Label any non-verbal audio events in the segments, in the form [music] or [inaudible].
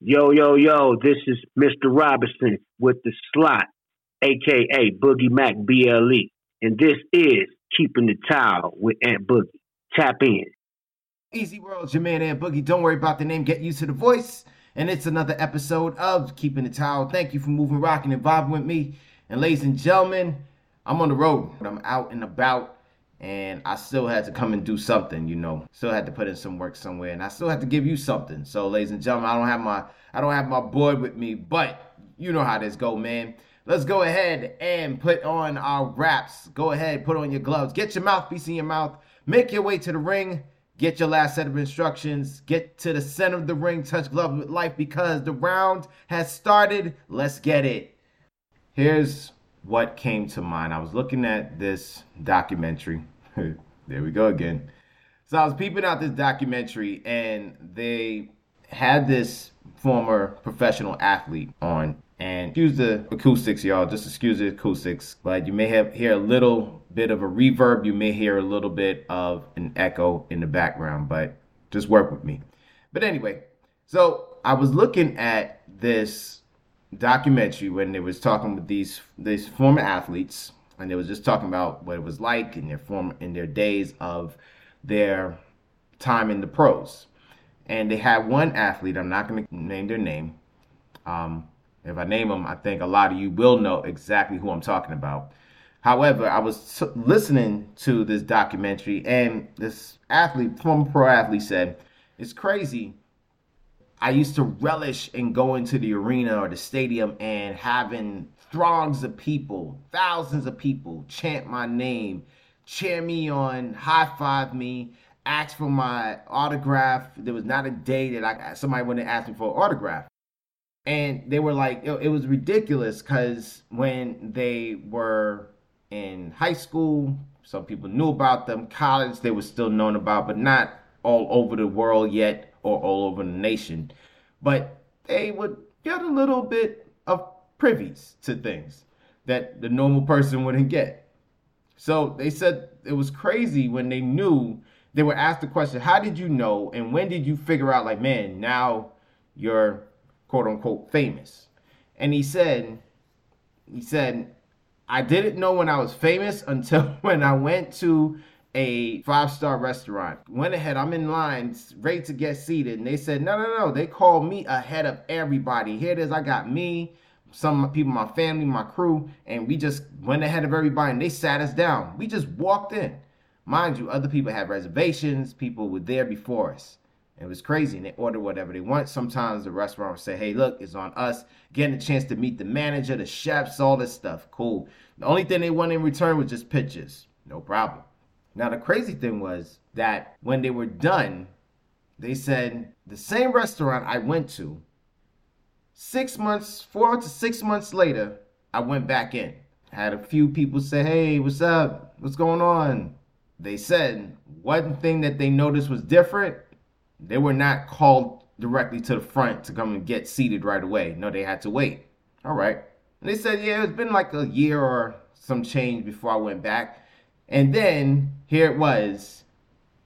Yo, yo, yo, this is Mr. Robinson with the slot, aka Boogie Mac BLE. And this is I Kept My Towel with Ant Boogie. Tap in. Easy World, your man Ant Boogie. Don't worry about the name, get used to the voice. And it's another episode of I Kept My Towel. Thank you for moving, rocking, and vibing with me. And ladies and gentlemen, I'm on the road. I'm out and about and I still had to come and do something, you know. Still had to put in some work somewhere, and I still had to give you something. So, ladies and gentlemen, I don't have my I don't have my board with me, but you know how this go, man. Let's go ahead and put on our wraps. Go ahead, put on your gloves. Get your mouthpiece in your mouth. Make your way to the ring. Get your last set of instructions. Get to the center of the ring. Touch gloves with life because the round has started. Let's get it. Here's what came to mind. I was looking at this documentary. [laughs] there we go again. So I was peeping out this documentary, and they had this former professional athlete on. And excuse the acoustics, y'all. Just excuse the acoustics. But you may have hear a little bit of a reverb. You may hear a little bit of an echo in the background. But just work with me. But anyway, so I was looking at this documentary when they was talking with these these former athletes and they was just talking about what it was like in their form in their days of their time in the pros. And they had one athlete, I'm not going to name their name. Um, if I name them, I think a lot of you will know exactly who I'm talking about. However, I was t- listening to this documentary, and this athlete, former pro athlete, said, It's crazy I used to relish in going to the arena or the stadium and having throngs of people, thousands of people chant my name, cheer me on, high five me, ask for my autograph. There was not a day that I somebody wouldn't ask me for an autograph. And they were like, it, it was ridiculous because when they were in high school, some people knew about them. College, they were still known about, but not all over the world yet or all over the nation, but they would get a little bit of privies to things that the normal person wouldn't get. So they said it was crazy when they knew they were asked the question, How did you know? And when did you figure out, like, man, now you're quote unquote famous? And he said, He said, I didn't know when I was famous until [laughs] when I went to a five star restaurant. Went ahead, I'm in line, ready to get seated. And they said, no, no, no. They called me ahead of everybody. Here it is. I got me, some people, my family, my crew, and we just went ahead of everybody and they sat us down. We just walked in. Mind you, other people had reservations, people were there before us. It was crazy. And they ordered whatever they want. Sometimes the restaurant would say, hey, look, it's on us. Getting a chance to meet the manager, the chefs, all this stuff. Cool. The only thing they wanted in return was just pictures. No problem. Now, the crazy thing was that when they were done, they said the same restaurant I went to, six months, four to six months later, I went back in. Had a few people say, Hey, what's up? What's going on? They said one thing that they noticed was different. They were not called directly to the front to come and get seated right away. No, they had to wait. All right. And they said, Yeah, it's been like a year or some change before I went back. And then here it was.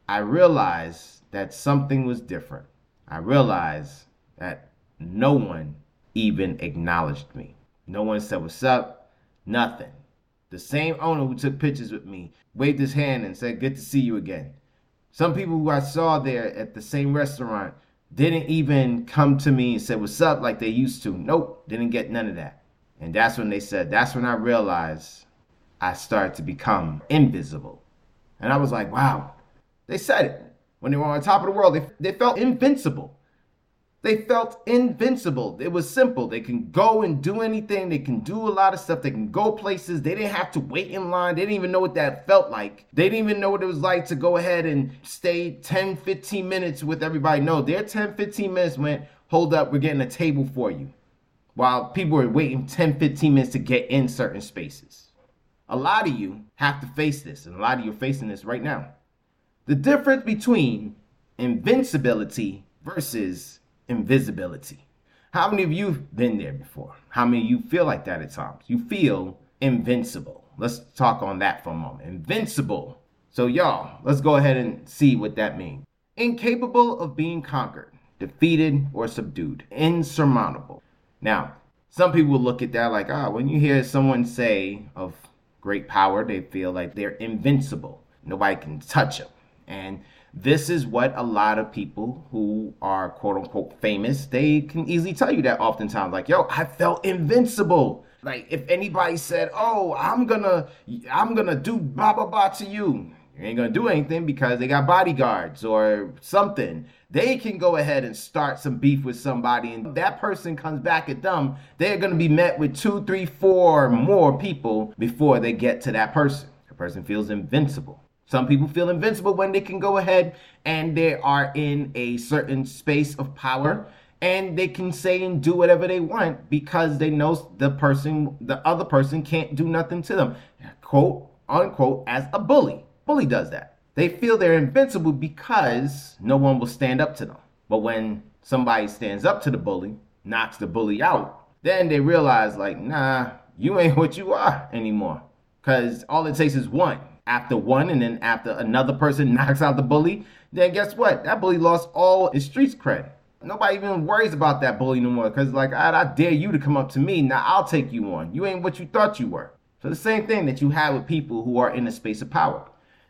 I realized that something was different. I realized that no one even acknowledged me. No one said, What's up? Nothing. The same owner who took pictures with me waved his hand and said, Good to see you again. Some people who I saw there at the same restaurant didn't even come to me and say, What's up? like they used to. Nope, didn't get none of that. And that's when they said, That's when I realized I started to become invisible. And I was like, wow, they said it. When they were on top of the world, they, they felt invincible. They felt invincible. It was simple. They can go and do anything. They can do a lot of stuff. They can go places. They didn't have to wait in line. They didn't even know what that felt like. They didn't even know what it was like to go ahead and stay 10, 15 minutes with everybody. No, their 10, 15 minutes went, hold up, we're getting a table for you. While people were waiting 10, 15 minutes to get in certain spaces. A lot of you have to face this, and a lot of you are facing this right now. The difference between invincibility versus invisibility. How many of you have been there before? How many of you feel like that at times? You feel invincible. Let's talk on that for a moment. Invincible. So, y'all, let's go ahead and see what that means. Incapable of being conquered. defeated, or subdued. Insurmountable. Now, some people look at that like, ah, when you hear someone say of great power, they feel like they're invincible. Nobody can touch them. And this is what a lot of people who are quote unquote famous, they can easily tell you that oftentimes. Like, yo, I felt invincible. Like if anybody said, "Oh, I'm gonna, I'm gonna do blah blah blah to you," ain't gonna do anything because they got bodyguards or something. They can go ahead and start some beef with somebody, and that person comes back at them. They're gonna be met with two, three, four more people before they get to that person. The person feels invincible. Some people feel invincible when they can go ahead and they are in a certain space of power and they can say and do whatever they want because they know the person, the other person can't do nothing to them. Quote unquote, as a bully. Bully does that. They feel they're invincible because no one will stand up to them. But when somebody stands up to the bully, knocks the bully out, then they realize, like, nah, you ain't what you are anymore. Because all it takes is one. After one, and then after another person [laughs] knocks out the bully, then guess what? That bully lost all his street cred. Nobody even worries about that bully no more because, like, I, I dare you to come up to me. Now I'll take you on. You ain't what you thought you were. So, the same thing that you have with people who are in a space of power.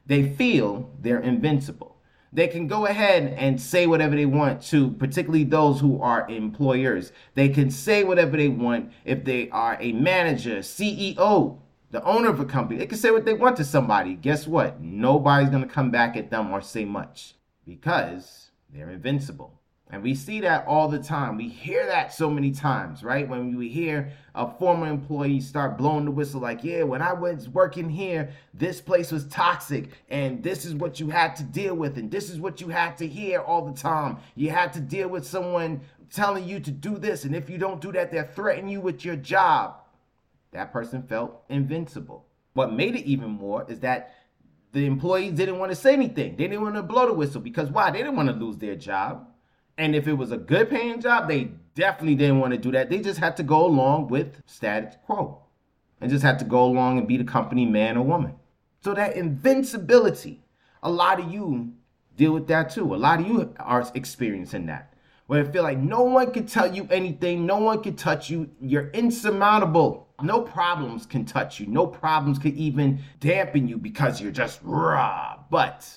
They feel they're invincible. They can go ahead and say whatever they want to, particularly those who are employers. They can say whatever they want if they are a manager, CEO, the owner of a company. They can say what they want to somebody. Guess what? Nobody's going to come back at them or say much because they're invincible. And we see that all the time. We hear that so many times, right? When we hear a former employee start blowing the whistle, like, yeah, when I was working here, this place was toxic, and this is what you had to deal with, and this is what you had to hear all the time. You had to deal with someone telling you to do this, and if you don't do that, they're threatening you with your job. That person felt invincible. What made it even more is that the employees didn't want to say anything. They didn't want to blow the whistle because why? They didn't want to lose their job. And if it was a good paying job, they definitely didn't want to do that. They just had to go along with status quo and just had to go along and be the company man or woman. So that invincibility, a lot of you deal with that too. A lot of you are experiencing that. Where I feel like no one can tell you anything, no one can touch you, you're insurmountable. No problems can touch you, no problems can even dampen you because you're just raw. But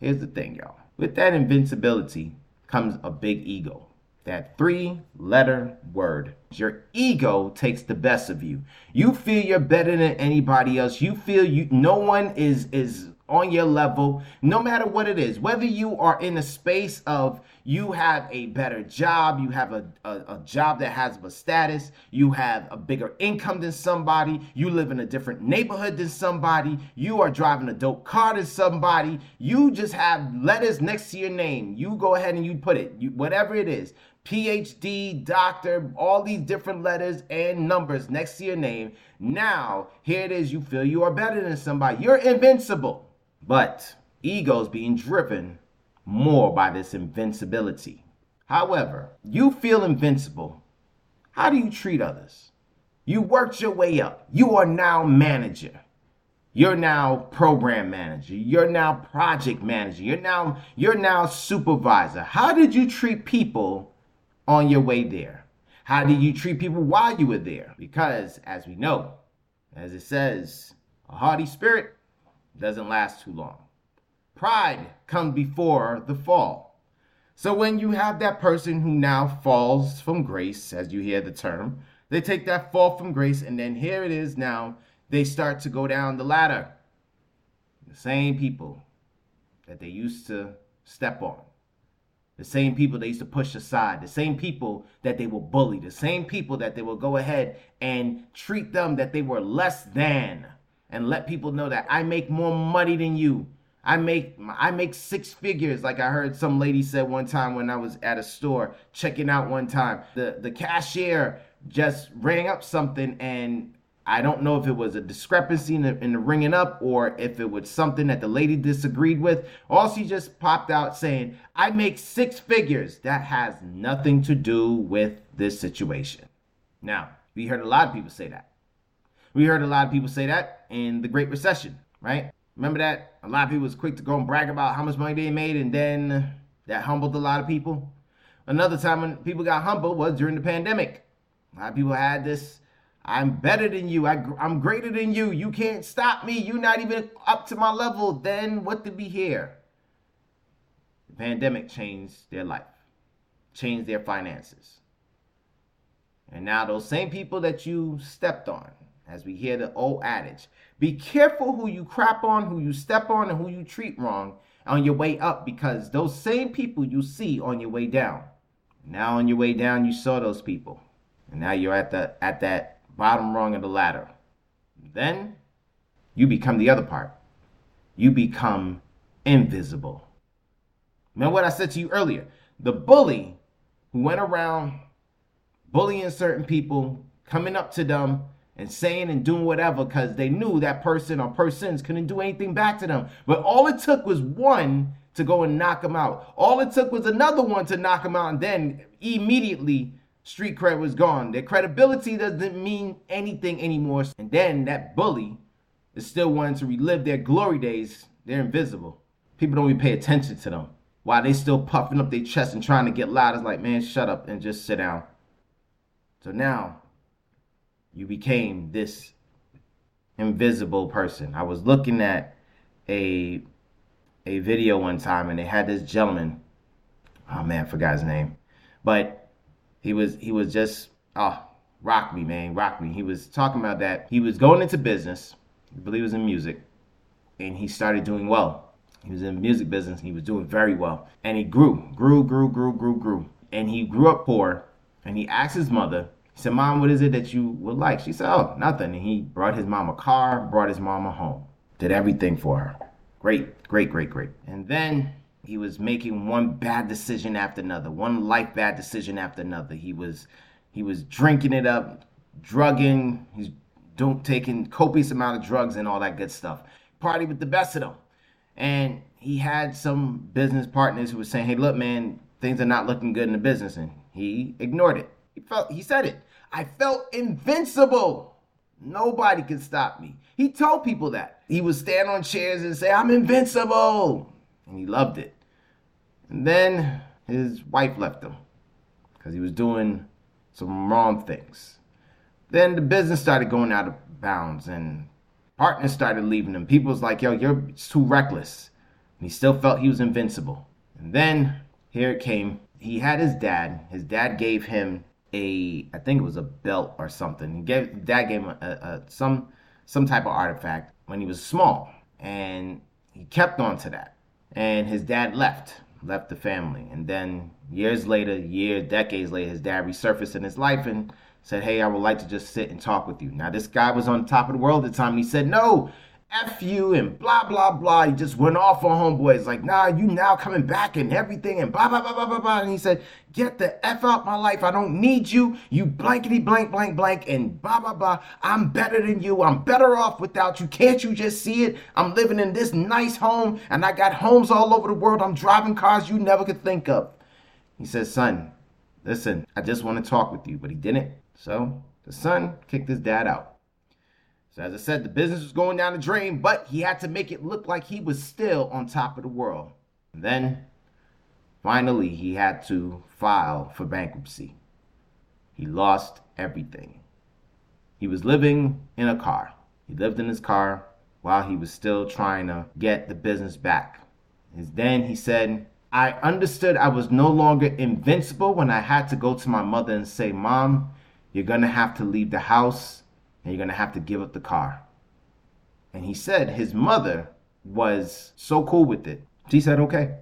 here's the thing, y'all. With that invincibility, comes a big ego. That three letter word. Your ego takes the best of you. You feel you're better than anybody else. You feel you no one is is on your level, no matter what it is. Whether you are in a space of you have a better job, you have a, a, a, job that has a status, you have a bigger income than somebody, you live in a different neighborhood than somebody, you are driving a dope car than somebody, you just have letters next to your name. You go ahead and you put it, you, whatever it is. PhD, doctor, all these different letters and numbers next to your name. Now, here it is, you feel you are better than somebody. You're invincible. But egos being driven more by this invincibility. However, you feel invincible. How do you treat others? You worked your way up. You are now manager. You're now program manager. You're now project manager. You're now you're now supervisor. How did you treat people on your way there? How did you treat people while you were there? Because as we know, as it says, a haughty spirit doesn't last too long. Pride comes before the fall. So when you have that person who now falls from grace, as you hear the term, they take that fall from grace, and then here it is now, they start to go down the ladder. The same people that they used to step on, the same people they used to push aside, the same people that they will bully, the same people that they will go ahead and treat them that they were less than and let people know that I make more money than you. I make I make six figures, like I heard some lady said one time when I was at a store checking out one time. The the cashier just rang up something and I don't know if it was a discrepancy in the, in the ringing up or if it was something that the lady disagreed with. All she just popped out saying, I make six figures. That has nothing to do with this situation. Now, we heard a lot of people say that. We heard a lot of people say that in the Great Recession, right? Remember that? A lot of people was quick to go and brag about how much money they made, and then that humbled a lot of people. Another time when people got humbled was during the pandemic. A lot of people had this I'm better than you. I, am greater than you. You can't stop me. You're not even up to my level. Then what did we hear? The pandemic changed their life, changed their finances. And now those same people that you stepped on, as we hear the old adage, be careful who you crap on, who you step on, and who you treat wrong on your way up because those same people you see on your way down. Now on your way down, you saw those people. And now you're at the at that bottom rung of the ladder. Then you become the other part. You become invisible. Remember what I said to you earlier? The bully who went around bullying certain people, coming up to them and saying and doing whatever because they knew that person or persons couldn't do anything back to them. But all it took was one to go and knock them out. All it took was another one to knock them out, and then immediately street cred was gone. Their credibility doesn't mean anything anymore. And then that bully is still wanting to relive their glory days. They're invisible. People don't even pay attention to them. While they still puffing up their chest and trying to get loud, it's like, man, shut up and just sit down. So now you became this invisible person. I was looking at a a video one time and they had this gentleman. Oh man, I forgot his name. But he was he was just oh rock me man rock me. He was talking about that he was going into business. I believe it was in music, and he started doing well. He was in music business. He was doing very well, and he grew, grew, grew, grew, grew, grew, and he grew up poor. And he asked his mother. He said, "Mom, what is it that you would like?" She said, "Oh, nothing." And he brought his mom a car, brought his mom a home, did everything for her. Great, great, great, great. And then he was making one bad decision after another, one life bad decision after another. He was he was drinking it up, drugging, he's doing taking copious amount of drugs and all that good stuff. Party with the best of them. And he had some business partners who were saying, Hey, look, man, things are not looking good in the business. And he ignored it. He felt he said it. I felt invincible. Nobody could stop me. He told people that. He would stand on chairs and say, I'm invincible and he loved it. And then his wife left him because he was doing some wrong things. Then the business started going out of bounds and partners started leaving him. People was like, yo, you're too reckless. And he still felt he was invincible. And then here it came. He had his dad. His dad gave him a, I think it was a belt or something. He gave dad gave him a, a, some some type of artifact when he was small, and he kept on to that. And his dad left left the family. And then years later year decades later his dad resurfaced in his life and said hey i would like to just sit and talk with you. Now this guy was on top of the world at the time. He said no F you and blah blah blah. He just went off on homeboys like, nah, you now coming back and everything and blah blah blah blah blah blah. And he said, get the F out my life. I don't need you. You blankety blank blank blank and blah blah blah. I'm better than you. I'm better off without you. Can't you just see it? I'm living in this nice home and I got homes all over the world. I'm driving cars you never could think of. He says, son, listen, I just want to talk with you, but he didn't. So the son kicked his dad out. So as I said, the business was going down the drain, but he had to make it look like he was still on top of the world. And then finally he had to file for bankruptcy. He lost everything. He was living in a car. He lived in his car while he was still trying to get the business back. And then he said, I understood I was no longer invincible when I had to go to my mother and say, Mom, you're going to have to leave the house and you're going to have to give up the car. And he said his mother was so cool with it. She said, okay.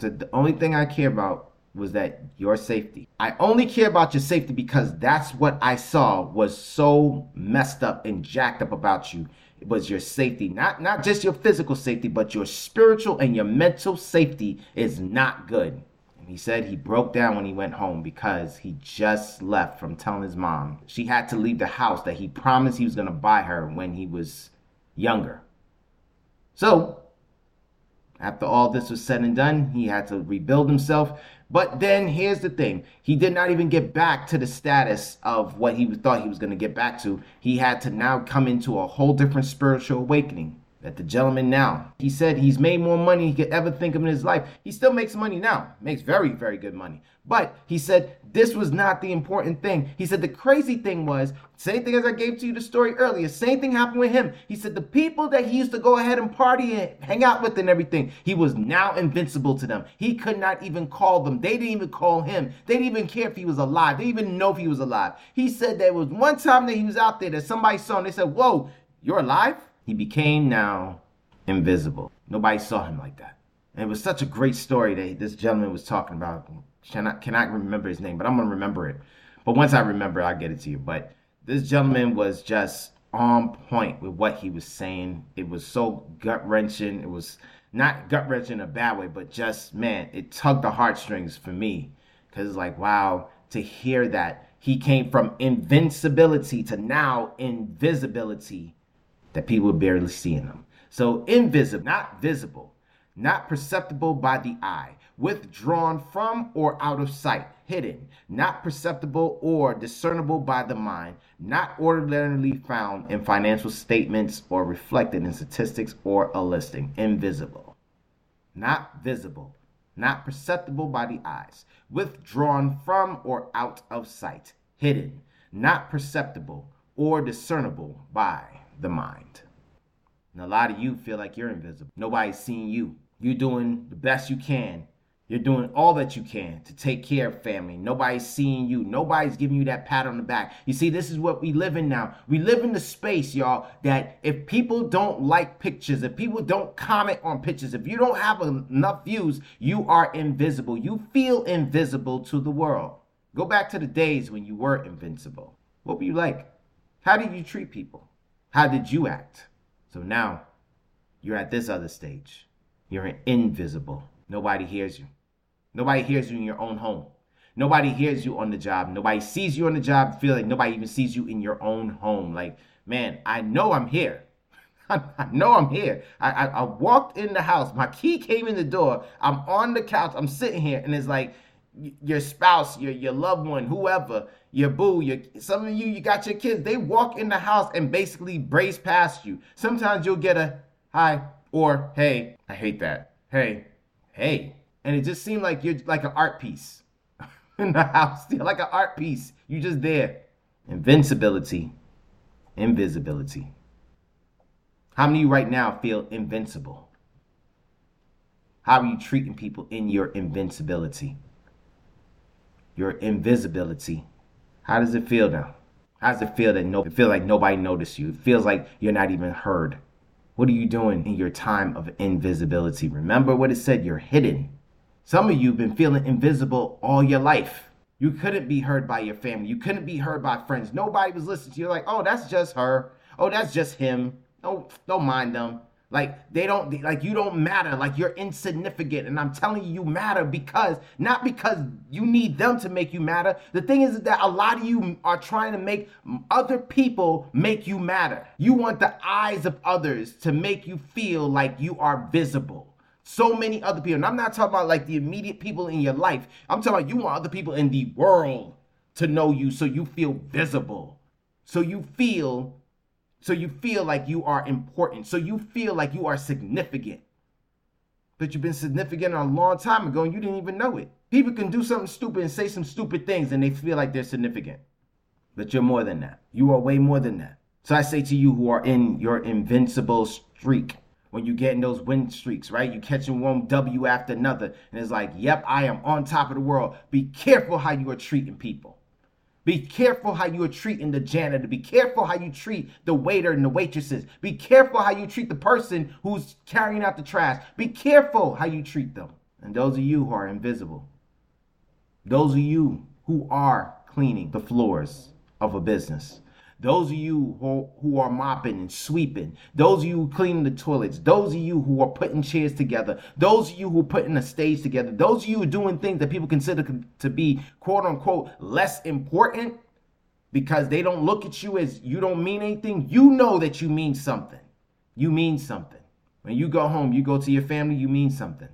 So the only thing I care about was that your safety. I only care about your safety because that's what I saw was so messed up and jacked up about you. It was your safety, not not just your physical safety, but your spiritual and your mental safety is not good. He said he broke down when he went home because he just left from telling his mom she had to leave the house that he promised he was going to buy her when he was younger. So, after all this was said and done, he had to rebuild himself. But then here's the thing he did not even get back to the status of what he thought he was going to get back to. He had to now come into a whole different spiritual awakening. That the gentleman now, he said he's made more money he could ever think of in his life. He still makes money now, makes very, very good money. But he said this was not the important thing. He said the crazy thing was, same thing as I gave to you the story earlier, same thing happened with him. He said the people that he used to go ahead and party and hang out with and everything, he was now invincible to them. He could not even call them. They didn't even call him. They didn't even care if he was alive. They didn't even know if he was alive. He said there was one time that he was out there that somebody saw him. They said, Whoa, you're alive? He became now invisible. Nobody saw him like that. And it was such a great story that this gentleman was talking about. Cannot cannot remember his name, but I'm gonna remember it. But once I remember, I'll get it to you. But this gentleman was just on point with what he was saying. It was so gut wrenching. It was not gut wrenching in a bad way, but just man, it tugged the heartstrings for me. Cause it's like, wow, to hear that he came from invincibility to now invisibility that people are barely seeing them. So invisible, not visible, not perceptible by the eye, withdrawn from or out of sight, hidden, not perceptible or discernible by the mind, not ordinarily found in financial statements or reflected in statistics or a listing, invisible, not visible, not perceptible by the eyes, withdrawn from or out of sight, hidden, not perceptible or discernible by the mind. And a lot of you feel like you're invisible. Nobody's seeing you. You're doing the best you can. You're doing all that you can to take care of family. Nobody's seeing you. Nobody's giving you that pat on the back. You see, this is what we live in now. We live in the space, y'all, that if people don't like pictures, if people don't comment on pictures, if you don't have enough views, you are invisible. You feel invisible to the world. Go back to the days when you were invincible. What were you like? How did you treat people? How did you act? So now you're at this other stage. You're invisible. Nobody hears you. Nobody hears you in your own home. Nobody hears you on the job. Nobody sees you on the job. Feel like nobody even sees you in your own home. Like, man, I know I'm here. [laughs] I, know I'm here. I, I, I walked in the house. My key came in the door. I'm on the couch. I'm sitting here, and it's like your spouse, your your loved one, whoever, your boo, your some of you, you got your kids. They walk in the house and basically brace past you. Sometimes you'll get a hi or hey. I hate that. Hey, hey, and it just seemed like you're like an art piece [laughs] in the house. You're like an art piece. You just there. Invincibility, invisibility. How many of you right now feel invincible? How are you treating people in your invincibility? Your invisibility. How does it feel now? How does it feel that no, it feel like nobody noticed you? It feels like you're not even heard. What are you doing in your time of invisibility? Remember what it said, you're hidden. Some of you have been feeling invisible all your life. You couldn't be heard by your family. You couldn't be heard by friends. Nobody was listening to you. Like, oh, that's just her. Oh, that's just him. Don't don't mind them. Like they don't like you don't matter. Like you're insignificant. And I'm telling you, you matter because not because you need them to make you matter. The thing is that a lot of you are trying to make other people make you matter. You want the eyes of others to make you feel like you are visible. So many other people. And I'm not talking about like the immediate people in your life. I'm talking about you want other people in the world to know you so you feel visible. So you feel so you feel like you are important. So you feel like you are significant. But you've been significant a long time ago and you didn't even know it. People can do something stupid and say some stupid things and they feel like they're significant. But you're more than that. You are way more than that. So I say to you who are in your invincible streak, when you get in those win streaks, right? You catching one W after another, and it's like, yep, I am on top of the world. Be careful how you are treating people. Be careful how you are treating the janitor. Be careful how you treat the waiter and the waitresses. Be careful how you treat the person who's carrying out the trash. Be careful how you treat them. And those of you who are invisible, those of you who are cleaning the floors of a business, those of you who, who are mopping and sweeping, those of you who cleaning the toilets, those of you who are putting chairs together, those of you who are putting a stage together, those of you who are doing things that people consider to be quote unquote less important because they don't look at you as you don't mean anything, you know that you mean something. You mean something. When you go home, you go to your family, you mean something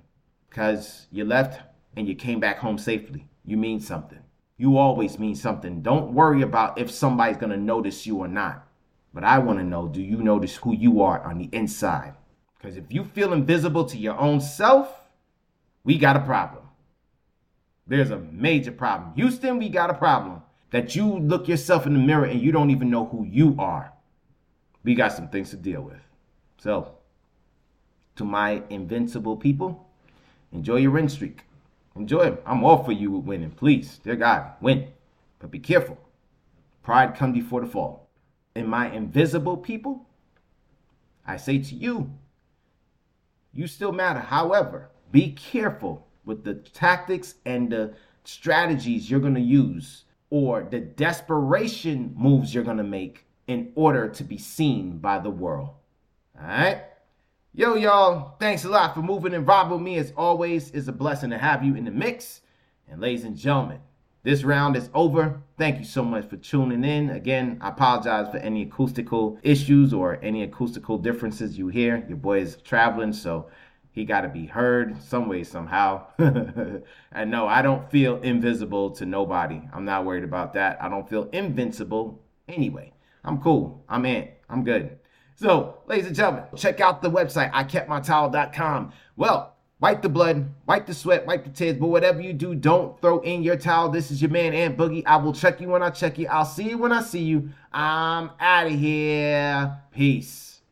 because you left and you came back home safely. You mean something. You always mean something. Don't worry about if somebody's going to notice you or not. But I want to know do you notice who you are on the inside? Because if you feel invisible to your own self, we got a problem. There's a major problem. Houston, we got a problem. That you look yourself in the mirror and you don't even know who you are. We got some things to deal with. So, to my invincible people, enjoy your win streak. Enjoy. I'm all for you winning. Please, dear God, win. But be careful. Pride come before the fall. And my invisible people, I say to you, you still matter. However, be careful with the tactics and the strategies you're going to use or the desperation moves you're going to make in order to be seen by the world. All right? Yo, y'all, thanks a lot for moving and vibing with me. As always, it's a blessing to have you in the mix. And ladies and gentlemen, this round is over. Thank you so much for tuning in. Again, I apologize for any acoustical issues or any acoustical differences you hear. Your boy is traveling, so he got to be heard some way, somehow. [laughs] and no, I don't feel invisible to nobody. I'm not worried about that. I don't feel invincible anyway. I'm cool. I'm in. I'm good. So, ladies and gentlemen, check out the website, ikeptmytowel.com. Well, wipe the blood, wipe the sweat, wipe the tears, but whatever you do, don't throw in your towel. This is your man, Ant Boogie. I will check you when I check you. I'll see you when I see you. I'm out of here. Peace.